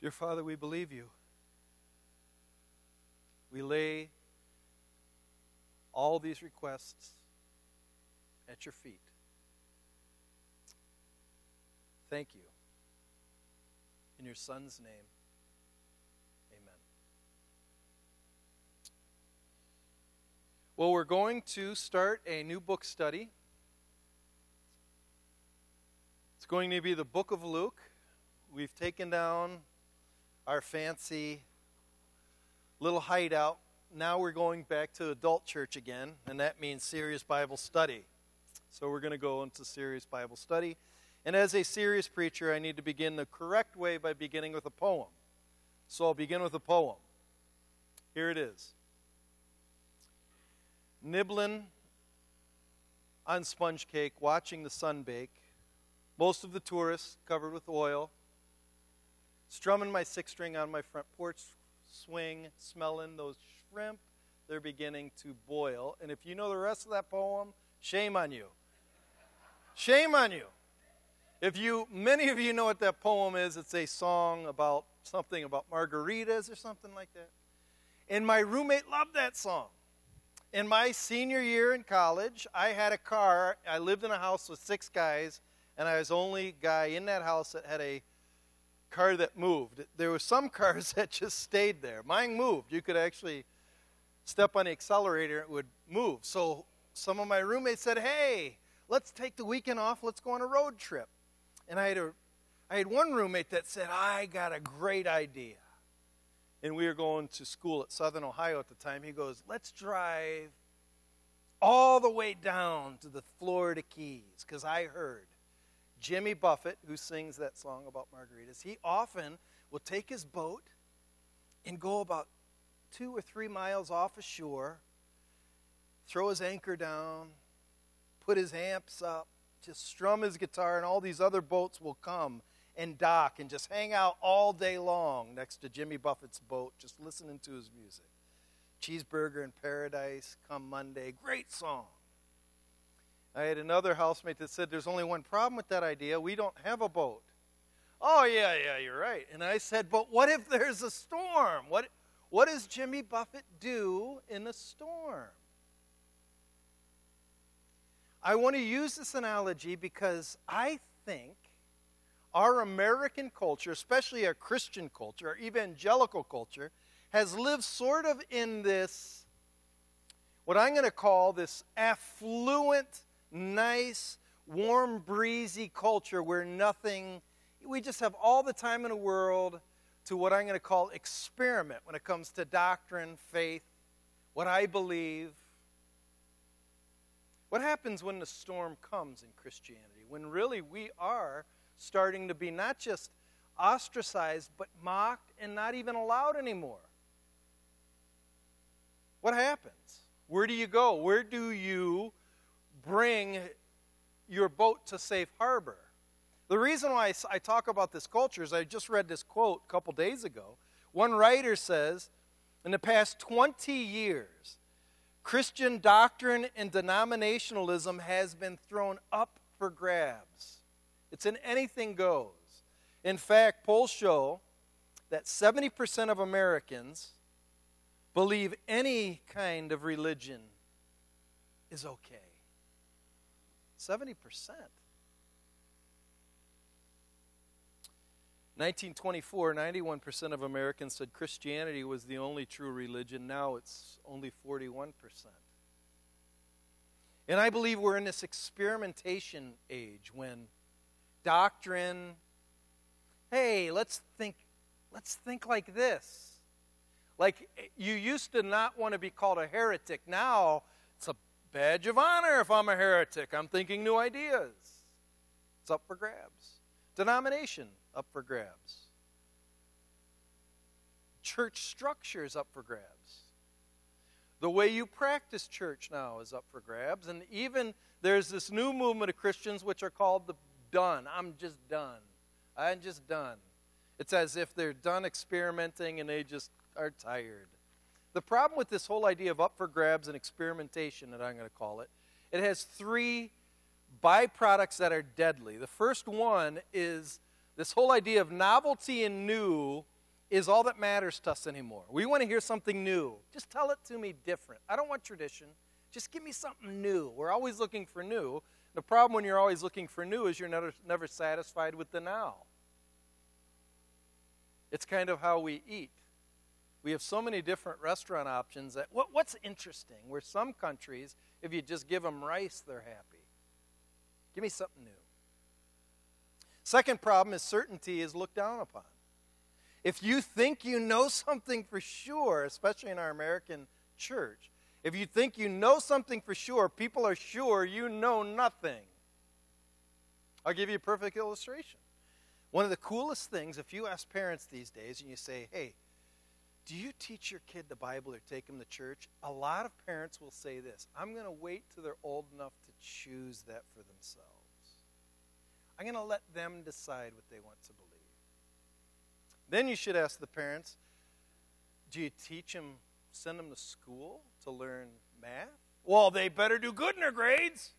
Dear Father, we believe you. We lay all these requests at your feet. Thank you. In your Son's name, amen. Well, we're going to start a new book study. It's going to be the book of Luke. We've taken down our fancy little hideout. Now we're going back to adult church again, and that means serious Bible study. So we're going to go into serious Bible study. And as a serious preacher, I need to begin the correct way by beginning with a poem. So I'll begin with a poem. Here it is Nibbling on sponge cake, watching the sun bake, most of the tourists covered with oil, strumming my six string on my front porch swing, smelling those shrimp. They're beginning to boil. And if you know the rest of that poem, shame on you. Shame on you. If you, many of you know what that poem is, it's a song about something about margaritas or something like that. And my roommate loved that song. In my senior year in college, I had a car. I lived in a house with six guys, and I was the only guy in that house that had a car that moved. There were some cars that just stayed there. Mine moved. You could actually step on the accelerator, it would move. So some of my roommates said, Hey, let's take the weekend off, let's go on a road trip. And I had, a, I had one roommate that said, I got a great idea. And we were going to school at Southern Ohio at the time. He goes, Let's drive all the way down to the Florida Keys, because I heard Jimmy Buffett, who sings that song about margaritas, he often will take his boat and go about two or three miles off ashore, throw his anchor down, put his amps up, just strum his guitar, and all these other boats will come and dock and just hang out all day long next to Jimmy Buffett's boat, just listening to his music. Cheeseburger in Paradise, Come Monday, great song. I had another housemate that said, There's only one problem with that idea. We don't have a boat. Oh, yeah, yeah, you're right. And I said, But what if there's a storm? What, what does Jimmy Buffett do in a storm? I want to use this analogy because I think our American culture, especially our Christian culture, our evangelical culture, has lived sort of in this, what I'm going to call this affluent nice, warm, breezy culture where nothing, we just have all the time in the world to what I'm going to call experiment when it comes to doctrine, faith, what I believe. What happens when the storm comes in Christianity? When really we are starting to be not just ostracized, but mocked and not even allowed anymore? What happens? Where do you go? Where do you bring your boat to safe harbor. The reason why I talk about this culture is I just read this quote a couple days ago. One writer says, in the past 20 years, Christian doctrine and denominationalism has been thrown up for grabs. It's an anything goes. In fact, polls show that 70% of Americans believe any kind of religion is okay. 70%. 1924, 91% of Americans said Christianity was the only true religion. Now it's only 41%. And I believe we're in this experimentation age when doctrine, hey, let's think, let's think like this. Like you used to not want to be called a heretic. Now Badge of honor if I'm a heretic. I'm thinking new ideas. It's up for grabs. Denomination, up for grabs. Church structure is up for grabs. The way you practice church now is up for grabs. And even there's this new movement of Christians which are called the done. I'm just done. I'm just done. It's as if they're done experimenting and they just are tired. The problem with this whole idea of up for grabs and experimentation, that I'm going to call it, it has three byproducts that are deadly. The first one is This whole idea of novelty and new is all that matters to us anymore. We want to hear something new. Just tell it to me different. I don't want tradition. Just give me something new. We're always looking for new. The problem when you're always looking for new is you're never, never satisfied with the now. It's kind of how we eat. We have so many different restaurant options that what, what's interesting? Where some countries, if you just give them rice, they're happy. Give me something new. Second problem is certainty is looked down upon. If you think you know something for sure, especially in our American church, if you think you know something for sure, people are sure you know nothing. I'll give you a perfect illustration. One of the coolest things, if you ask parents these days and you say, hey, do you teach your kid the Bible or take them to church? A lot of parents will say this I'm going to wait till they're old enough to choose that for themselves. I'm going to let them decide what they want to believe. Then you should ask the parents do you teach them, send them to school to learn math? Well, they better do good in their grades.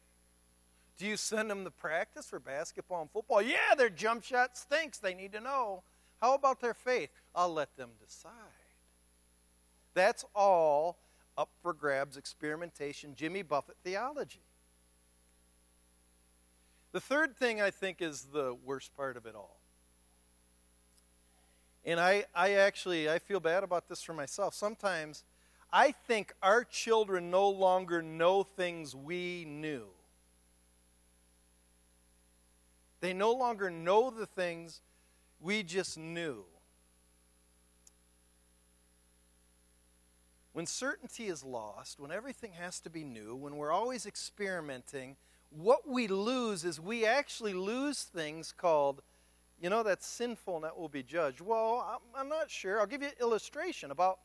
Do you send them to practice for basketball and football? Yeah, their jump shot stinks. They need to know. How about their faith? I'll let them decide. That's all up for grabs, experimentation, Jimmy Buffett theology. The third thing I think is the worst part of it all. And I, I actually I feel bad about this for myself. Sometimes I think our children no longer know things we knew. They no longer know the things we just knew. When certainty is lost, when everything has to be new, when we're always experimenting, what we lose is we actually lose things called, you know, that's sinful and that will be judged. Well, I'm, not sure. I'll give you an illustration. About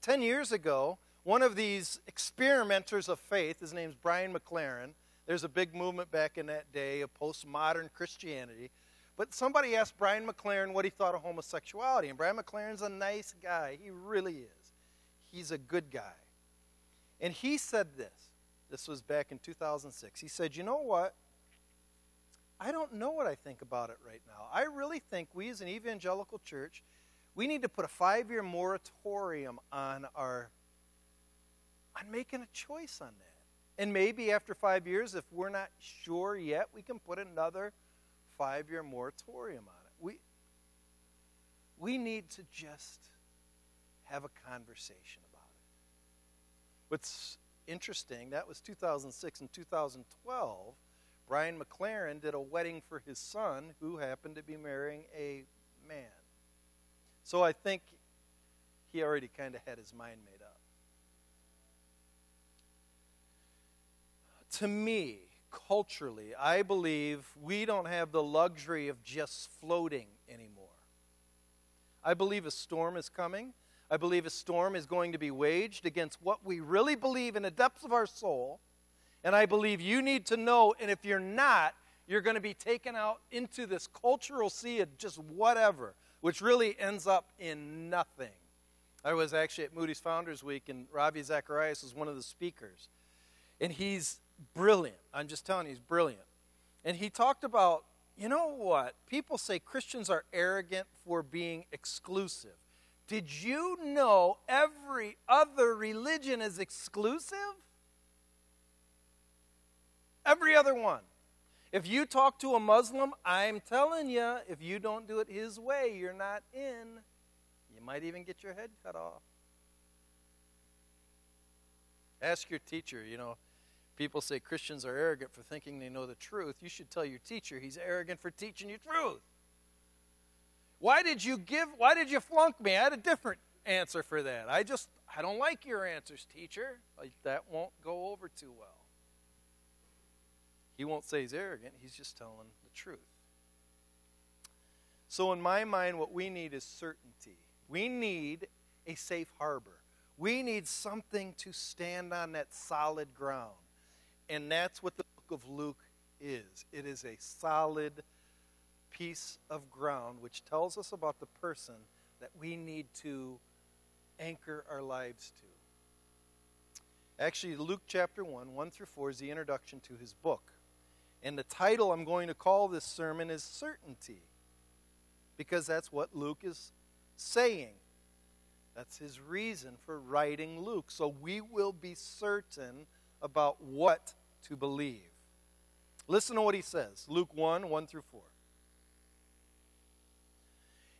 10 years ago, one of these experimenters of faith, his name's Brian McLaren, there's a big movement back in that day of postmodern Christianity. But somebody asked Brian McLaren what he thought of homosexuality. And Brian McLaren's a nice guy. He really is. He's a good guy. And he said this. This was back in 2006. He said, You know what? I don't know what I think about it right now. I really think we as an evangelical church, we need to put a five year moratorium on our on making a choice on that. And maybe after five years, if we're not sure yet, we can put another five year moratorium on it. We, we need to just have a conversation about it. What's interesting, that was 2006 and 2012. Brian McLaren did a wedding for his son who happened to be marrying a man. So I think he already kind of had his mind made up. to me, culturally, I believe we don't have the luxury of just floating anymore. I believe a storm is coming. I believe a storm is going to be waged against what we really believe in the depths of our soul. And I believe you need to know, and if you're not, you're going to be taken out into this cultural sea of just whatever, which really ends up in nothing. I was actually at Moody's Founders Week, and Ravi Zacharias was one of the speakers. And he's brilliant. I'm just telling you, he's brilliant. And he talked about, you know what? People say Christians are arrogant for being exclusive. Did you know every other religion is exclusive? Every other one. If you talk to a Muslim, I'm telling you, if you don't do it his way, you're not in. You might even get your head cut off. Ask your teacher, you know, People say Christians are arrogant for thinking they know the truth. You should tell your teacher he's arrogant for teaching you truth. Why did you give why did you flunk me? I had a different answer for that. I just I don't like your answers, teacher. Like that won't go over too well. He won't say he's arrogant, he's just telling the truth. So in my mind what we need is certainty. We need a safe harbor. We need something to stand on that solid ground. And that's what the book of Luke is it is a solid piece of ground which tells us about the person that we need to anchor our lives to. Actually, Luke chapter 1, 1 through 4 is the introduction to his book. And the title I'm going to call this sermon is Certainty. because that's what Luke is saying. That's his reason for writing Luke. So we will be certain about what to believe. Listen to what he says Luke 1 1 through 4.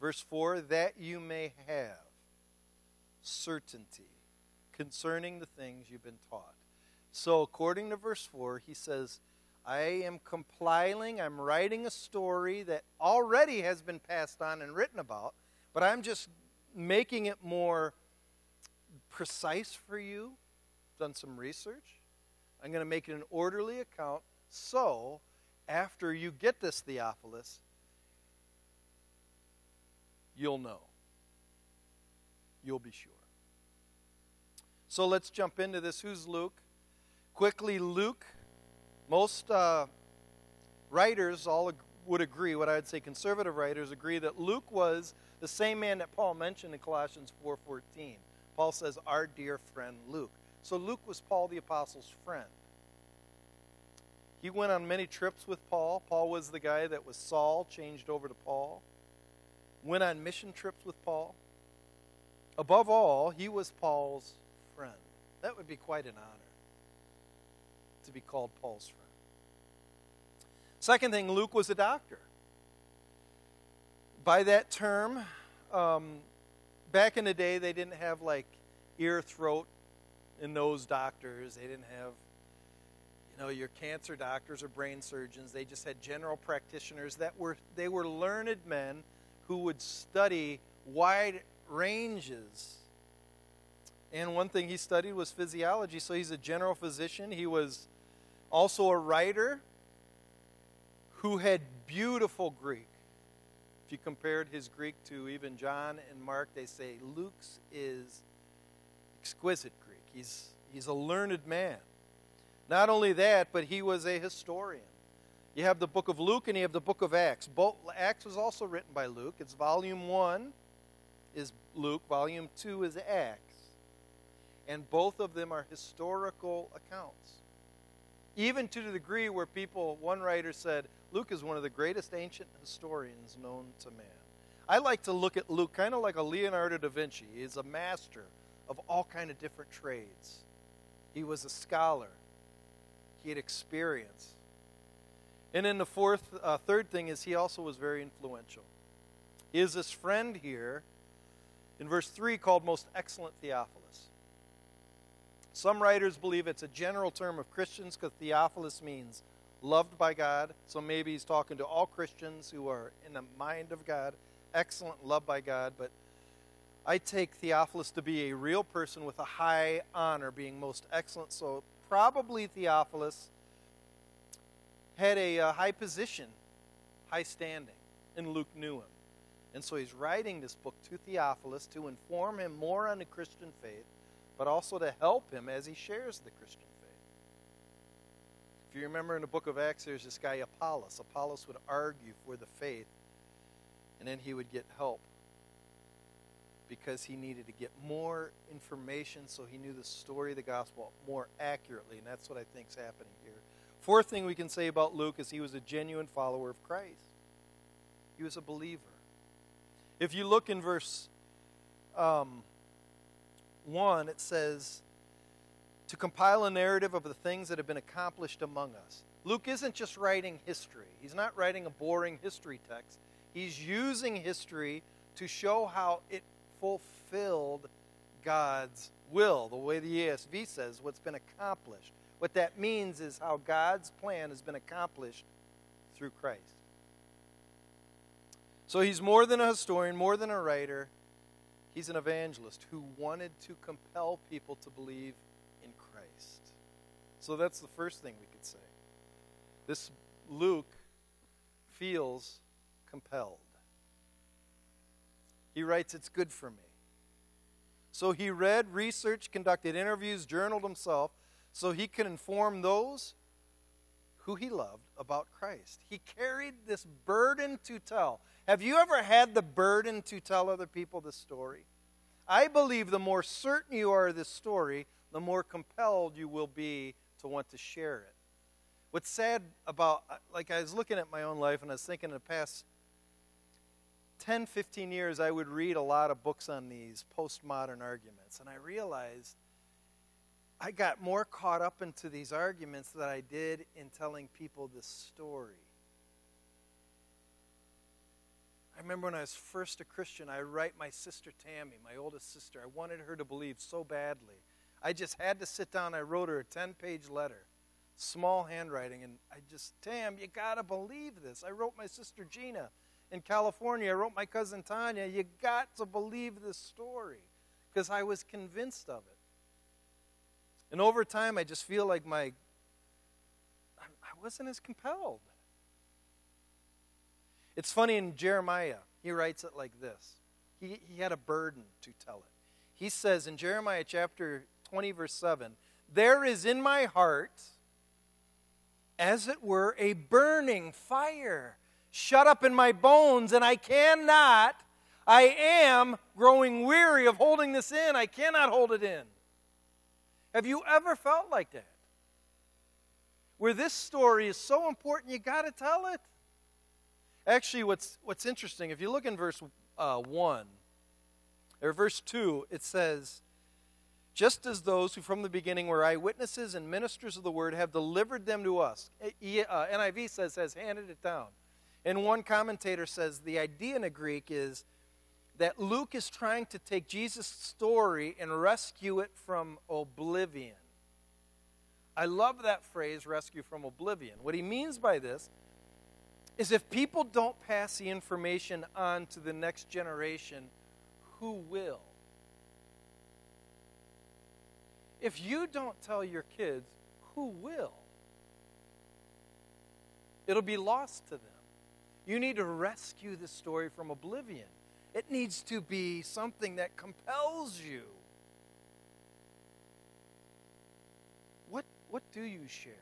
Verse 4 that you may have certainty concerning the things you've been taught. So, according to verse 4, he says, I am compiling, I'm writing a story that already has been passed on and written about, but I'm just making it more precise for you. Done some research. I'm going to make it an orderly account so after you get this Theophilus, you'll know. You'll be sure. So let's jump into this. Who's Luke? Quickly, Luke. Most uh, writers all would agree, what I would say conservative writers agree, that Luke was the same man that Paul mentioned in Colossians 4.14. Paul says, our dear friend Luke. So Luke was Paul the Apostle's friend. He went on many trips with Paul. Paul was the guy that was Saul, changed over to Paul. Went on mission trips with Paul. Above all, he was Paul's friend. That would be quite an honor to be called Paul's friend. Second thing, Luke was a doctor. By that term, um, back in the day, they didn't have like ear, throat, and nose doctors. They didn't have, you know, your cancer doctors or brain surgeons. They just had general practitioners that were they were learned men who would study wide ranges. And one thing he studied was physiology. So he's a general physician. He was also a writer who had beautiful Greek. If you compared his Greek to even John and Mark, they say Luke's is exquisite Greek. He's, he's a learned man. Not only that, but he was a historian. You have the book of Luke and you have the book of Acts. Both, Acts was also written by Luke. It's volume 1 is Luke, volume 2 is Acts. And both of them are historical accounts. Even to the degree where people, one writer said, Luke is one of the greatest ancient historians known to man. I like to look at Luke kind of like a Leonardo da Vinci. He's a master of all kind of different trades. He was a scholar. He had experience. And then the fourth, uh, third thing is he also was very influential. He is this friend here in verse 3 called most excellent Theophilus. Some writers believe it's a general term of Christians because Theophilus means loved by God. So maybe he's talking to all Christians who are in the mind of God, excellent, loved by God. But I take Theophilus to be a real person with a high honor, being most excellent. So probably Theophilus had a uh, high position, high standing, and Luke knew him. And so he's writing this book to Theophilus to inform him more on the Christian faith, but also to help him as he shares the Christian faith. if you remember in the book of Acts, there's this guy Apollos. Apollos would argue for the faith, and then he would get help because he needed to get more information so he knew the story of the gospel more accurately, and that's what I think is happening here. Fourth thing we can say about Luke is he was a genuine follower of Christ. He was a believer. If you look in verse um, 1, it says, to compile a narrative of the things that have been accomplished among us. Luke isn't just writing history, he's not writing a boring history text. He's using history to show how it fulfilled God's will, the way the ESV says, what's been accomplished. What that means is how God's plan has been accomplished through Christ. So he's more than a historian, more than a writer. He's an evangelist who wanted to compel people to believe in Christ. so that's the first thing we could say. This Luke feels compelled. He writes, It's good for me. So he read, researched, conducted interviews, journaled himself, so he could inform those who he loved about Christ. He carried this burden to tell. Have you ever had the burden to tell other people the story? I believe the more certain you are of this story, the more compelled you will be to want to share it. What's sad about, like, I was looking at my own life and I was thinking in the past 10, 15 years, I would read a lot of books on these postmodern arguments. And I realized I got more caught up into these arguments than I did in telling people this story. I remember when I was first a Christian, I write my sister Tammy, my oldest sister. I wanted her to believe so badly. I just had to sit down. I wrote her a 10 page letter, small handwriting, and I just, Tam, you got to believe this. I wrote my sister Gina in California. I wrote my cousin Tanya, you got to believe this story because I was convinced of it. And over time, I just feel like my, I wasn't as compelled. It's funny in Jeremiah, he writes it like this. He, he had a burden to tell it. He says in Jeremiah chapter 20, verse 7, There is in my heart, as it were, a burning fire shut up in my bones, and I cannot, I am growing weary of holding this in. I cannot hold it in. Have you ever felt like that? Where this story is so important, you got to tell it. Actually, what's, what's interesting, if you look in verse uh, 1 or verse 2, it says, just as those who from the beginning were eyewitnesses and ministers of the word have delivered them to us. Uh, NIV says, has handed it down. And one commentator says the idea in the Greek is that Luke is trying to take Jesus' story and rescue it from oblivion. I love that phrase, rescue from oblivion. What he means by this is if people don't pass the information on to the next generation, who will? If you don't tell your kids, who will? It'll be lost to them. You need to rescue this story from oblivion. It needs to be something that compels you. What, what do you share?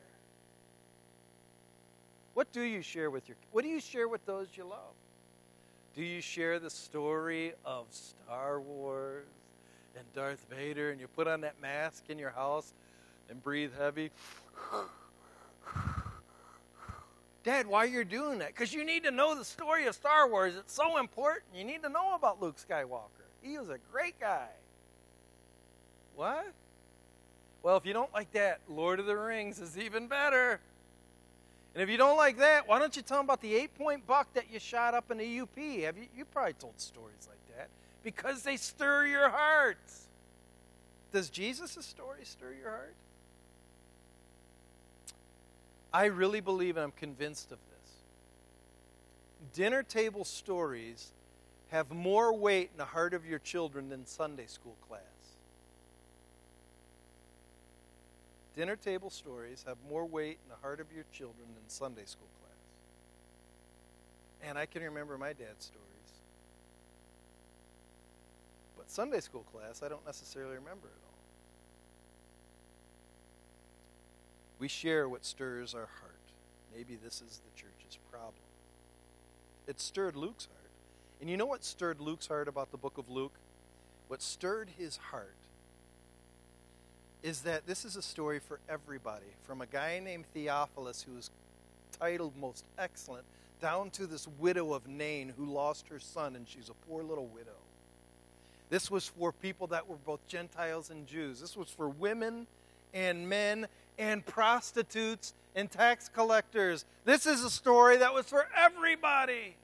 What do you share with your What do you share with those you love? Do you share the story of Star Wars and Darth Vader and you put on that mask in your house and breathe heavy? Dad, why are you're doing that? Because you need to know the story of Star Wars. It's so important. You need to know about Luke Skywalker. He was a great guy. What? Well, if you don't like that, Lord of the Rings is even better. And if you don't like that, why don't you tell them about the eight-point buck that you shot up in the UP? Have you? You probably told stories like that because they stir your heart. Does Jesus' story stir your heart? I really believe and I'm convinced of this. Dinner table stories have more weight in the heart of your children than Sunday school class. Dinner table stories have more weight in the heart of your children than Sunday school class. And I can remember my dad's stories. But Sunday school class, I don't necessarily remember it all. We share what stirs our heart. Maybe this is the church's problem. It stirred Luke's heart. And you know what stirred Luke's heart about the book of Luke? What stirred his heart is that this is a story for everybody, from a guy named Theophilus who is titled Most Excellent, down to this widow of Nain who lost her son and she's a poor little widow. This was for people that were both Gentiles and Jews. This was for women and men and prostitutes and tax collectors. This is a story that was for everybody.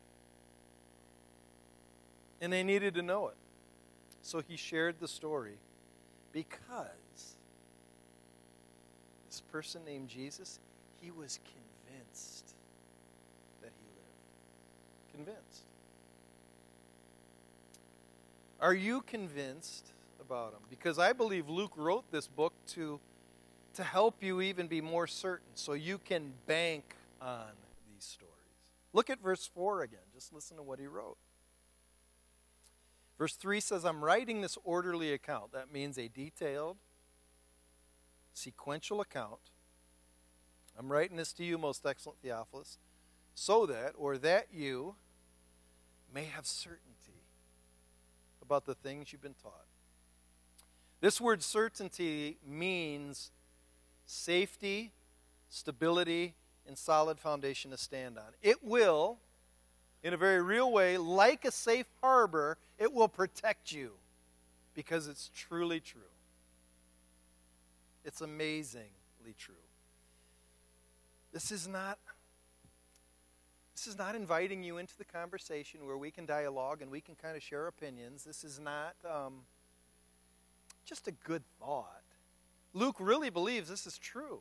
And they needed to know it. So he shared the story because this person named Jesus, he was convinced that he lived. Convinced. Are you convinced about him? Because I believe Luke wrote this book to to help you even be more certain so you can bank on these stories. Look at verse 4 again. Just listen to what he wrote. Verse 3 says, I'm writing this orderly account. That means a detailed, sequential account. I'm writing this to you, most excellent Theophilus, so that, or that you, may have certainty about the things you've been taught. This word certainty means safety, stability, and solid foundation to stand on. It will, in a very real way, like a safe harbor, it will protect you because it's truly true. It's amazingly true. This is not this is not inviting you into the conversation where we can dialogue and we can kind of share opinions. This is not um, just a good thought. Luke really believes this is true.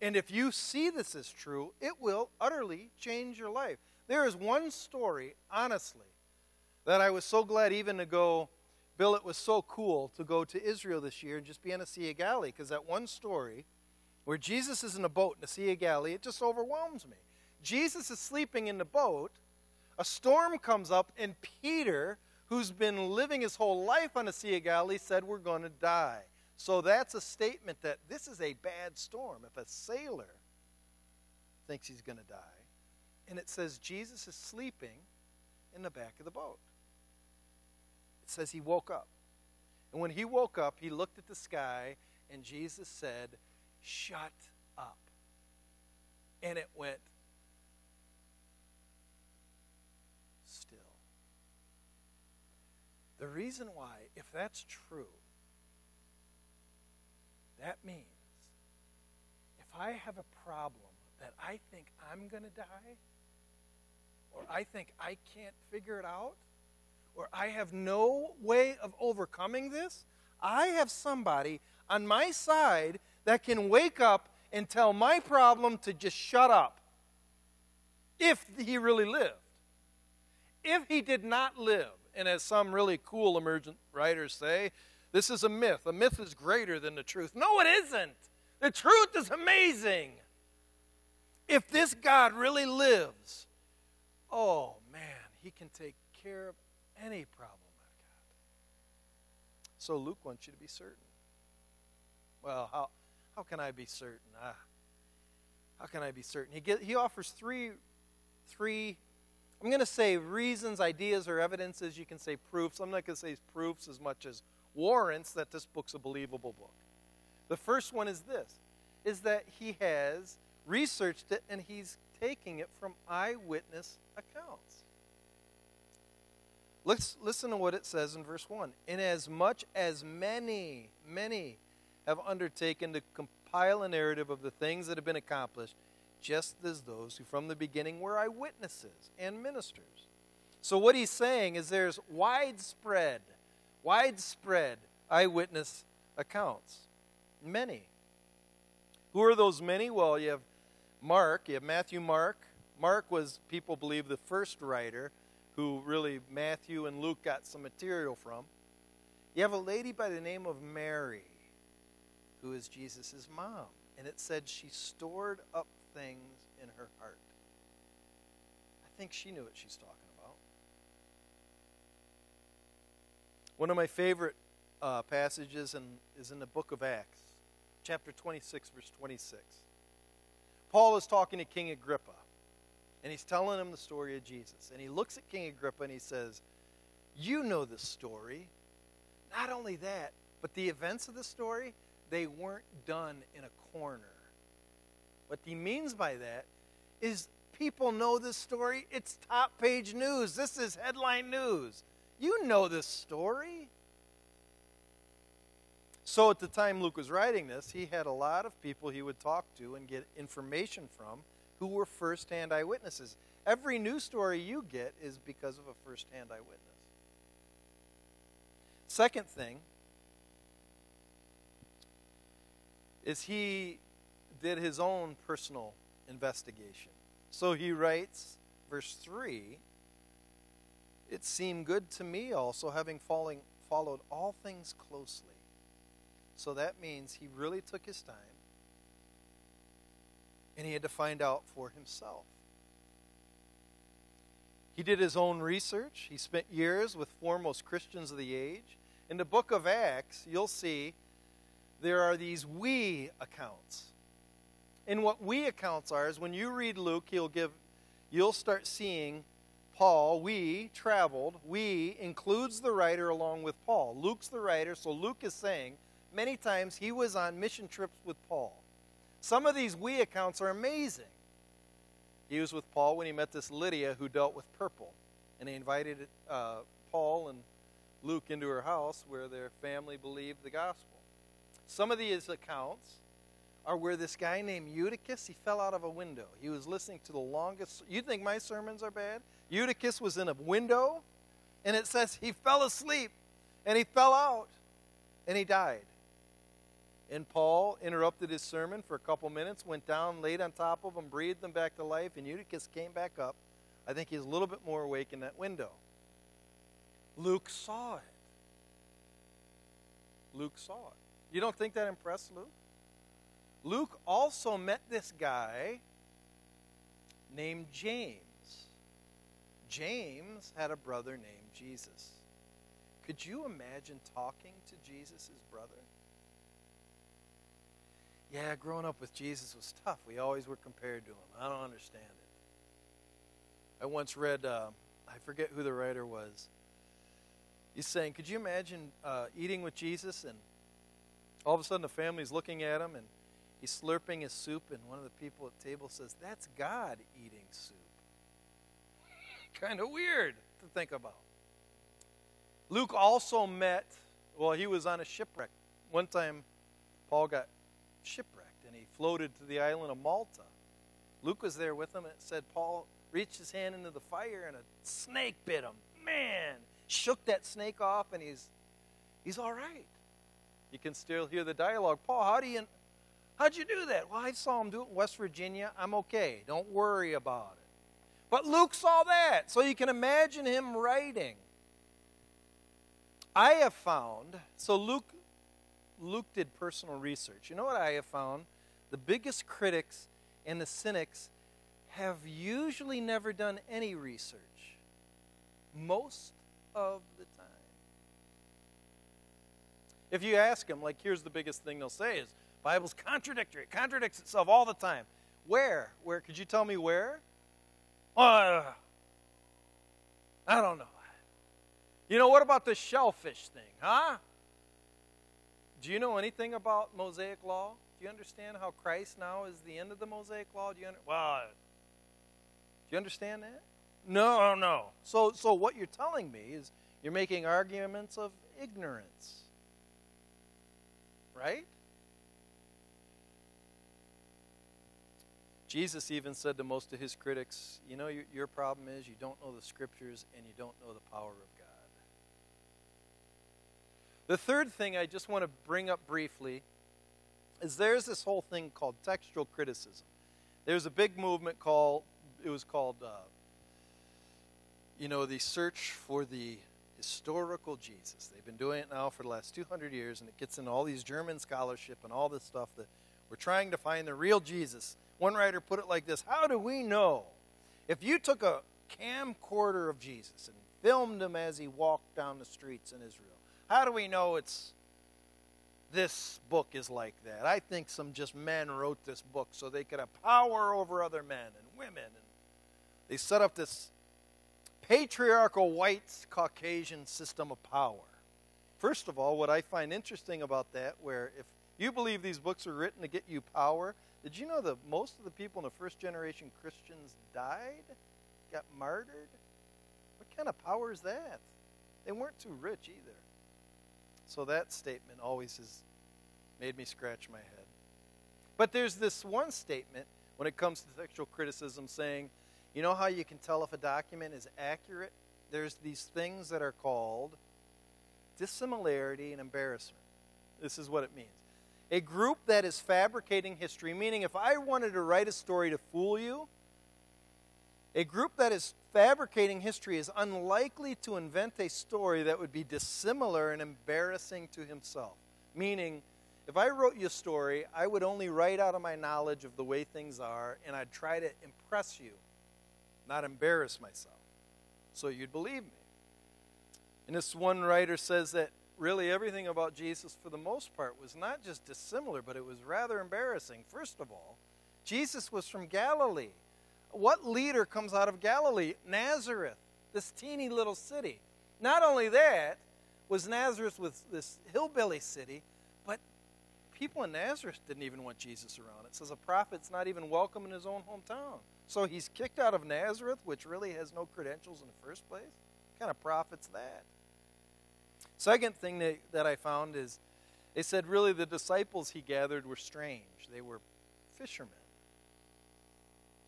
And if you see this as true, it will utterly change your life. There is one story, honestly, that I was so glad even to go. Bill, it was so cool to go to Israel this year and just be in the Sea of Galilee because that one story where Jesus is in a boat in the Sea of Galilee, it just overwhelms me. Jesus is sleeping in the boat, a storm comes up, and Peter, who's been living his whole life on the Sea of Galilee, said, We're going to die. So that's a statement that this is a bad storm. If a sailor thinks he's going to die, and it says Jesus is sleeping in the back of the boat, it says he woke up. And when he woke up, he looked at the sky, and Jesus said, Shut up. And it went still. The reason why, if that's true, that means if I have a problem that I think I'm going to die, or I think I can't figure it out, or I have no way of overcoming this, I have somebody on my side that can wake up and tell my problem to just shut up if he really lived. If he did not live, and as some really cool emergent writers say, this is a myth. A myth is greater than the truth. No, it isn't. The truth is amazing. If this God really lives, oh man, he can take care of any problem I've got. So Luke wants you to be certain. Well, how, how can I be certain? Ah, how can I be certain? He, get, he offers three, three, I'm going to say reasons, ideas, or evidences. You can say proofs. I'm not going to say proofs as much as warrants that this book's a believable book. The first one is this, is that he has researched it and he's taking it from eyewitness accounts. Let's listen to what it says in verse 1. Inasmuch as many, many have undertaken to compile a narrative of the things that have been accomplished, just as those who from the beginning were eyewitnesses and ministers. So, what he's saying is there's widespread, widespread eyewitness accounts. Many. Who are those many? Well, you have Mark, you have Matthew, Mark. Mark was, people believe, the first writer who really Matthew and Luke got some material from. You have a lady by the name of Mary who is Jesus' mom. And it said she stored up things in her heart. I think she knew what she's talking about. One of my favorite uh, passages in, is in the book of Acts, chapter 26, verse 26. Paul is talking to King Agrippa, and he's telling him the story of Jesus. And he looks at King Agrippa and he says, You know the story. Not only that, but the events of the story, they weren't done in a corner. What he means by that is people know this story. It's top page news. This is headline news. You know this story. So at the time Luke was writing this, he had a lot of people he would talk to and get information from who were first-hand eyewitnesses. Every news story you get is because of a first-hand eyewitness. Second thing is he did his own personal investigation. So he writes, verse 3 It seemed good to me also, having falling, followed all things closely. So that means he really took his time and he had to find out for himself. He did his own research. He spent years with foremost Christians of the age. In the book of Acts, you'll see there are these we accounts. And what we accounts are is when you read Luke, he'll give you'll start seeing Paul, we traveled, we includes the writer along with Paul. Luke's the writer, so Luke is saying many times he was on mission trips with Paul. Some of these we accounts are amazing. He was with Paul when he met this Lydia who dealt with purple. And he invited uh, Paul and Luke into her house where their family believed the gospel. Some of these accounts are where this guy named Eutychus, he fell out of a window. He was listening to the longest. You think my sermons are bad? Eutychus was in a window, and it says he fell asleep, and he fell out, and he died. And Paul interrupted his sermon for a couple minutes, went down, laid on top of him, breathed him back to life, and Eutychus came back up. I think he's a little bit more awake in that window. Luke saw it. Luke saw it. You don't think that impressed Luke? Luke also met this guy named James. James had a brother named Jesus. Could you imagine talking to Jesus' brother? Yeah, growing up with Jesus was tough. We always were compared to him. I don't understand it. I once read, uh, I forget who the writer was. He's saying, Could you imagine uh, eating with Jesus and all of a sudden the family's looking at him and He's slurping his soup, and one of the people at the table says, That's God eating soup. Kind of weird to think about. Luke also met, well, he was on a shipwreck. One time, Paul got shipwrecked, and he floated to the island of Malta. Luke was there with him, and it said Paul reached his hand into the fire, and a snake bit him. Man, shook that snake off, and he's, he's all right. You can still hear the dialogue. Paul, how do you How'd you do that? Well, I saw him do it in West Virginia. I'm okay. Don't worry about it. But Luke saw that, so you can imagine him writing. I have found, so Luke Luke did personal research. You know what I have found? The biggest critics and the cynics have usually never done any research. Most of the time. If you ask them, like, here's the biggest thing they'll say is, Bible's contradictory. It contradicts itself all the time. Where? Where? Could you tell me where? Uh, I don't know. You know, what about the shellfish thing, huh? Do you know anything about Mosaic law? Do you understand how Christ now is the end of the Mosaic law? Do you under, well, do you understand that? No, no. So, so what you're telling me is you're making arguments of ignorance, right? Jesus even said to most of his critics, You know, your, your problem is you don't know the scriptures and you don't know the power of God. The third thing I just want to bring up briefly is there's this whole thing called textual criticism. There's a big movement called, it was called, uh, you know, the search for the historical Jesus. They've been doing it now for the last 200 years, and it gets into all these German scholarship and all this stuff that we're trying to find the real Jesus. One writer put it like this How do we know? If you took a camcorder of Jesus and filmed him as he walked down the streets in Israel, how do we know it's this book is like that? I think some just men wrote this book so they could have power over other men and women. And they set up this patriarchal white Caucasian system of power. First of all, what I find interesting about that, where if you believe these books were written to get you power, did you know that most of the people in the first generation Christians died, got martyred? What kind of power is that? They weren't too rich either. So that statement always has made me scratch my head. But there's this one statement when it comes to textual criticism saying, you know how you can tell if a document is accurate? There's these things that are called dissimilarity and embarrassment. This is what it means a group that is fabricating history, meaning if I wanted to write a story to fool you, a group that is fabricating history is unlikely to invent a story that would be dissimilar and embarrassing to himself. Meaning, if I wrote you a story, I would only write out of my knowledge of the way things are, and I'd try to impress you, not embarrass myself. so you'd believe me. And this one writer says that really everything about Jesus, for the most part, was not just dissimilar, but it was rather embarrassing. First of all, Jesus was from Galilee. What leader comes out of Galilee? Nazareth, this teeny little city. Not only that, was Nazareth was this hillbilly city, but people in Nazareth didn't even want Jesus around. It says a prophet's not even welcome in his own hometown. So he's kicked out of Nazareth, which really has no credentials in the first place. What kind of prophet's that? Second thing that, that I found is they said really the disciples he gathered were strange. They were fishermen.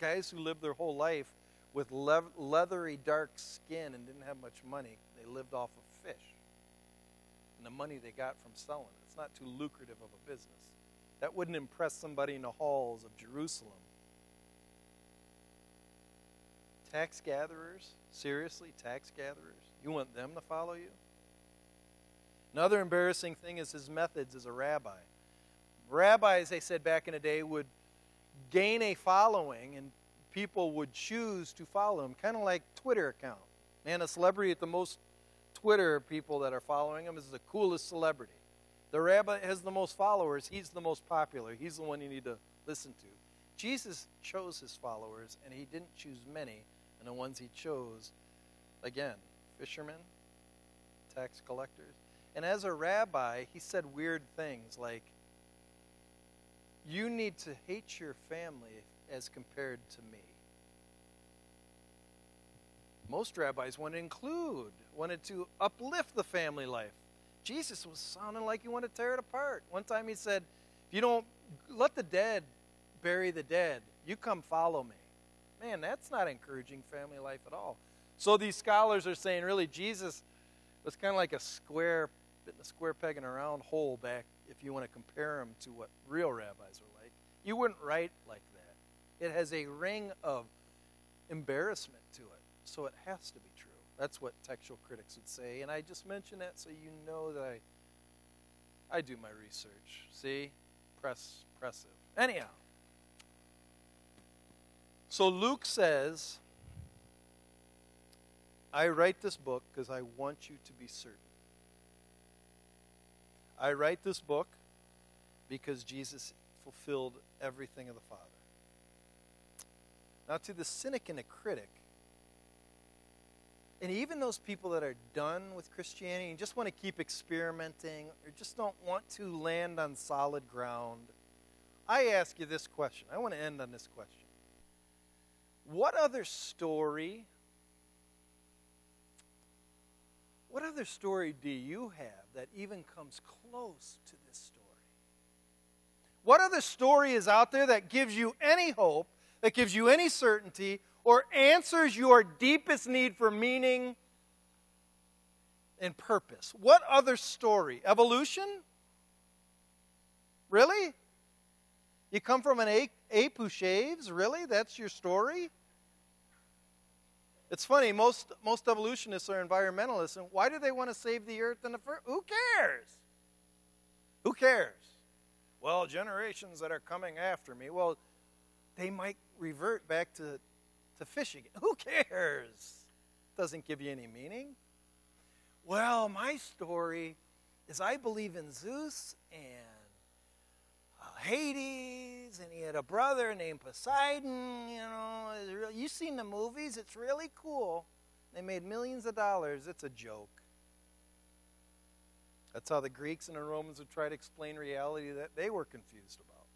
Guys who lived their whole life with le- leathery dark skin and didn't have much money. They lived off of fish and the money they got from selling it. It's not too lucrative of a business. That wouldn't impress somebody in the halls of Jerusalem. Tax gatherers? Seriously, tax gatherers? You want them to follow you? Another embarrassing thing is his methods as a rabbi. Rabbis, they said back in the day, would gain a following and people would choose to follow him, kind of like Twitter account. Man, a celebrity at the most Twitter people that are following him is the coolest celebrity. The rabbi has the most followers, he's the most popular. He's the one you need to listen to. Jesus chose his followers, and he didn't choose many, and the ones he chose, again, fishermen, tax collectors. And as a rabbi, he said weird things like, You need to hate your family as compared to me. Most rabbis wanted to include, wanted to uplift the family life. Jesus was sounding like he wanted to tear it apart. One time he said, If you don't let the dead bury the dead, you come follow me. Man, that's not encouraging family life at all. So these scholars are saying, really, Jesus was kind of like a square fitting a square peg in a round hole back if you want to compare them to what real rabbis are like. You wouldn't write like that. It has a ring of embarrassment to it, so it has to be true. That's what textual critics would say, and I just mention that so you know that I, I do my research. See, press, pressive. Anyhow, so Luke says, I write this book because I want you to be certain. I write this book because Jesus fulfilled everything of the Father. Now, to the cynic and the critic, and even those people that are done with Christianity and just want to keep experimenting or just don't want to land on solid ground, I ask you this question. I want to end on this question. What other story What other story do you have that even comes close to this story? What other story is out there that gives you any hope, that gives you any certainty, or answers your deepest need for meaning and purpose? What other story? Evolution? Really? You come from an ape, ape who shaves? Really? That's your story? It's funny, most, most evolutionists are environmentalists, and why do they want to save the earth in the? Who cares? Who cares? Well, generations that are coming after me, well, they might revert back to, to fishing. Who cares? Doesn't give you any meaning. Well, my story is I believe in Zeus and Hades, and he had a brother named Poseidon. You know, you've seen the movies; it's really cool. They made millions of dollars. It's a joke. That's how the Greeks and the Romans would try to explain reality that they were confused about.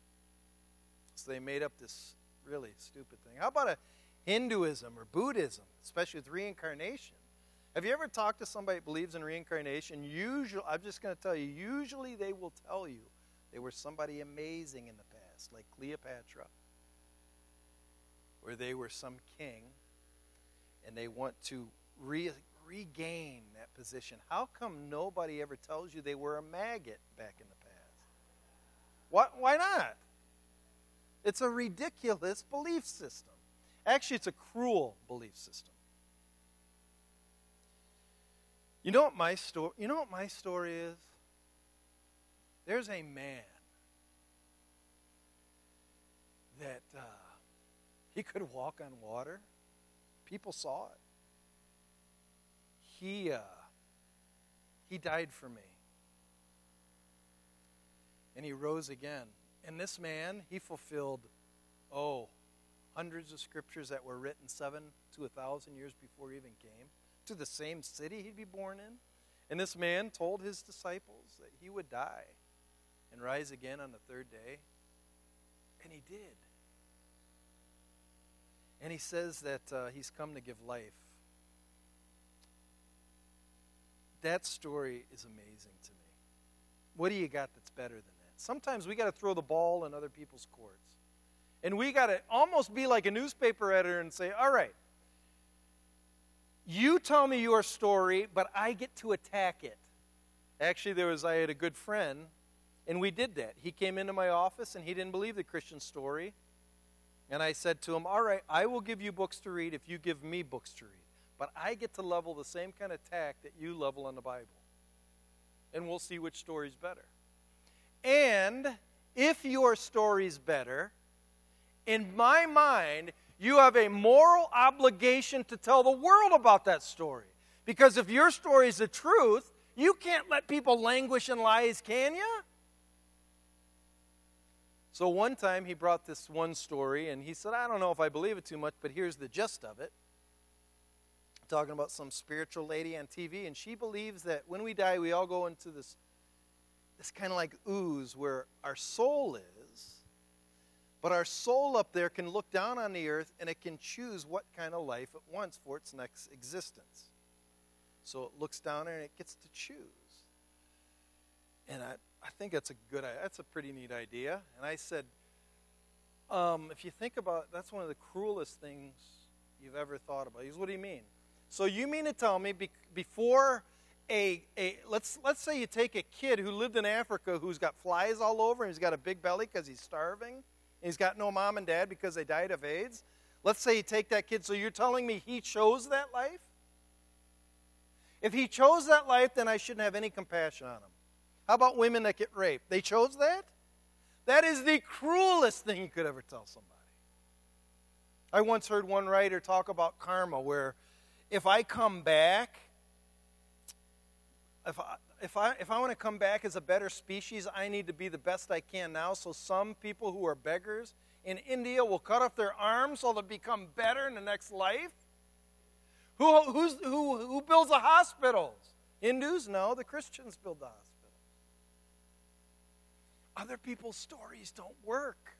So they made up this really stupid thing. How about a Hinduism or Buddhism, especially with reincarnation? Have you ever talked to somebody that believes in reincarnation? Usually, I'm just going to tell you, usually they will tell you they were somebody amazing in the past, like Cleopatra, or they were some king, and they want to re- regain that position. How come nobody ever tells you they were a maggot back in the past? What, why not? It's a ridiculous belief system. Actually, it's a cruel belief system. You know what my story? You know what my story is? There's a man that uh, he could walk on water. People saw it. he, uh, he died for me. And he rose again. And this man, he fulfilled, oh, hundreds of scriptures that were written seven to a thousand years before he even came to the same city he'd be born in. And this man told his disciples that he would die and rise again on the third day. And he did. And he says that uh, he's come to give life. That story is amazing to me. What do you got that's better than that? Sometimes we got to throw the ball in other people's courts. And we got to almost be like a newspaper editor and say, all right, you tell me your story, but I get to attack it. Actually, there was I had a good friend, and we did that. He came into my office and he didn't believe the Christian story. And I said to him, All right, I will give you books to read if you give me books to read. But I get to level the same kind of attack that you level on the Bible. And we'll see which story's better. And if your story's better, in my mind, you have a moral obligation to tell the world about that story. Because if your story is the truth, you can't let people languish in lies, can you? So one time he brought this one story and he said, I don't know if I believe it too much, but here's the gist of it. Talking about some spiritual lady on TV, and she believes that when we die, we all go into this, this kind of like ooze where our soul is. But our soul up there can look down on the earth and it can choose what kind of life it wants for its next existence. So it looks down and it gets to choose. And I, I think that's a good that's a pretty neat idea. And I said, um, if you think about that's one of the cruelest things you've ever thought about. He goes, what do you mean? So you mean to tell me be, before a, a let's let's say you take a kid who lived in Africa who's got flies all over and he's got a big belly because he's starving and he's got no mom and dad because they died of AIDS. Let's say you take that kid. So you're telling me he chose that life? If he chose that life, then I shouldn't have any compassion on him. How about women that get raped? They chose that? That is the cruelest thing you could ever tell somebody. I once heard one writer talk about karma where if I come back, if I, if I, if I want to come back as a better species, I need to be the best I can now. So some people who are beggars in India will cut off their arms so they'll become better in the next life. Who, who, who builds the hospitals? Hindus? No, the Christians build the hospitals. Other people's stories don't work,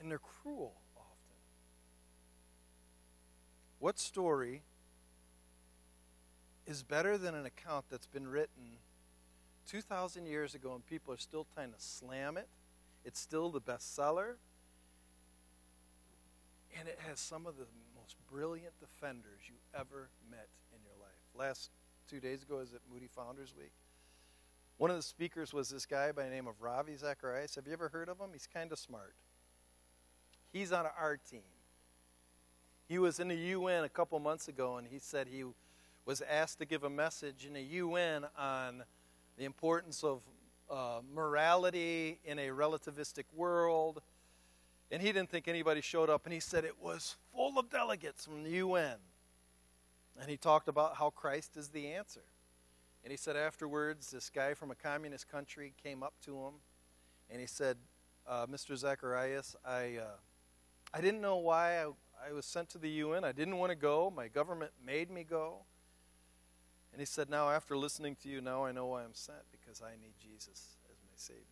and they're cruel often. What story is better than an account that's been written 2,000 years ago and people are still trying to slam it? It's still the bestseller, and it has some of the most brilliant defenders you ever met in your life. Last two days ago, is it Moody Founders Week? One of the speakers was this guy by the name of Ravi Zacharias. Have you ever heard of him? He's kind of smart. He's on our team. He was in the UN a couple months ago, and he said he was asked to give a message in the UN on the importance of uh, morality in a relativistic world. And he didn't think anybody showed up, and he said it was full of delegates from the UN. And he talked about how Christ is the answer. And he said afterwards, this guy from a communist country came up to him and he said, uh, Mr. Zacharias, I, uh, I didn't know why I, I was sent to the UN. I didn't want to go. My government made me go. And he said, Now, after listening to you, now I know why I'm sent because I need Jesus as my Savior.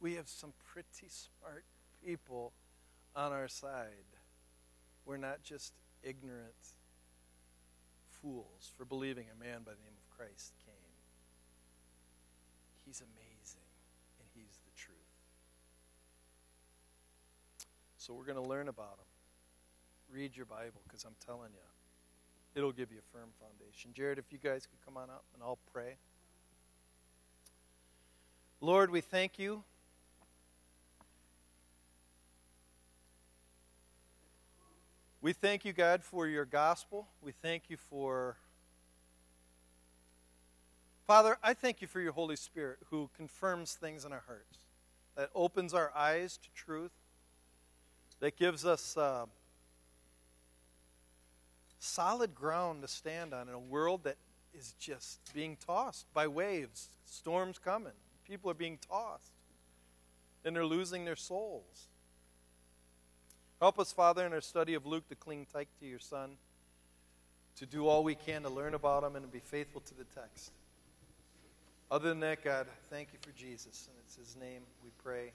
We have some pretty smart people on our side. We're not just ignorant fools for believing a man by the name of Christ came. He's amazing, and he's the truth. So we're going to learn about him. Read your Bible, because I'm telling you, it'll give you a firm foundation. Jared, if you guys could come on up and I'll pray. Lord, we thank you We thank you, God, for your gospel. We thank you for. Father, I thank you for your Holy Spirit who confirms things in our hearts, that opens our eyes to truth, that gives us uh, solid ground to stand on in a world that is just being tossed by waves, storms coming. People are being tossed, and they're losing their souls. Help us, Father, in our study of Luke to cling tight to your Son, to do all we can to learn about him and to be faithful to the text. Other than that, God, thank you for Jesus, and it's his name we pray.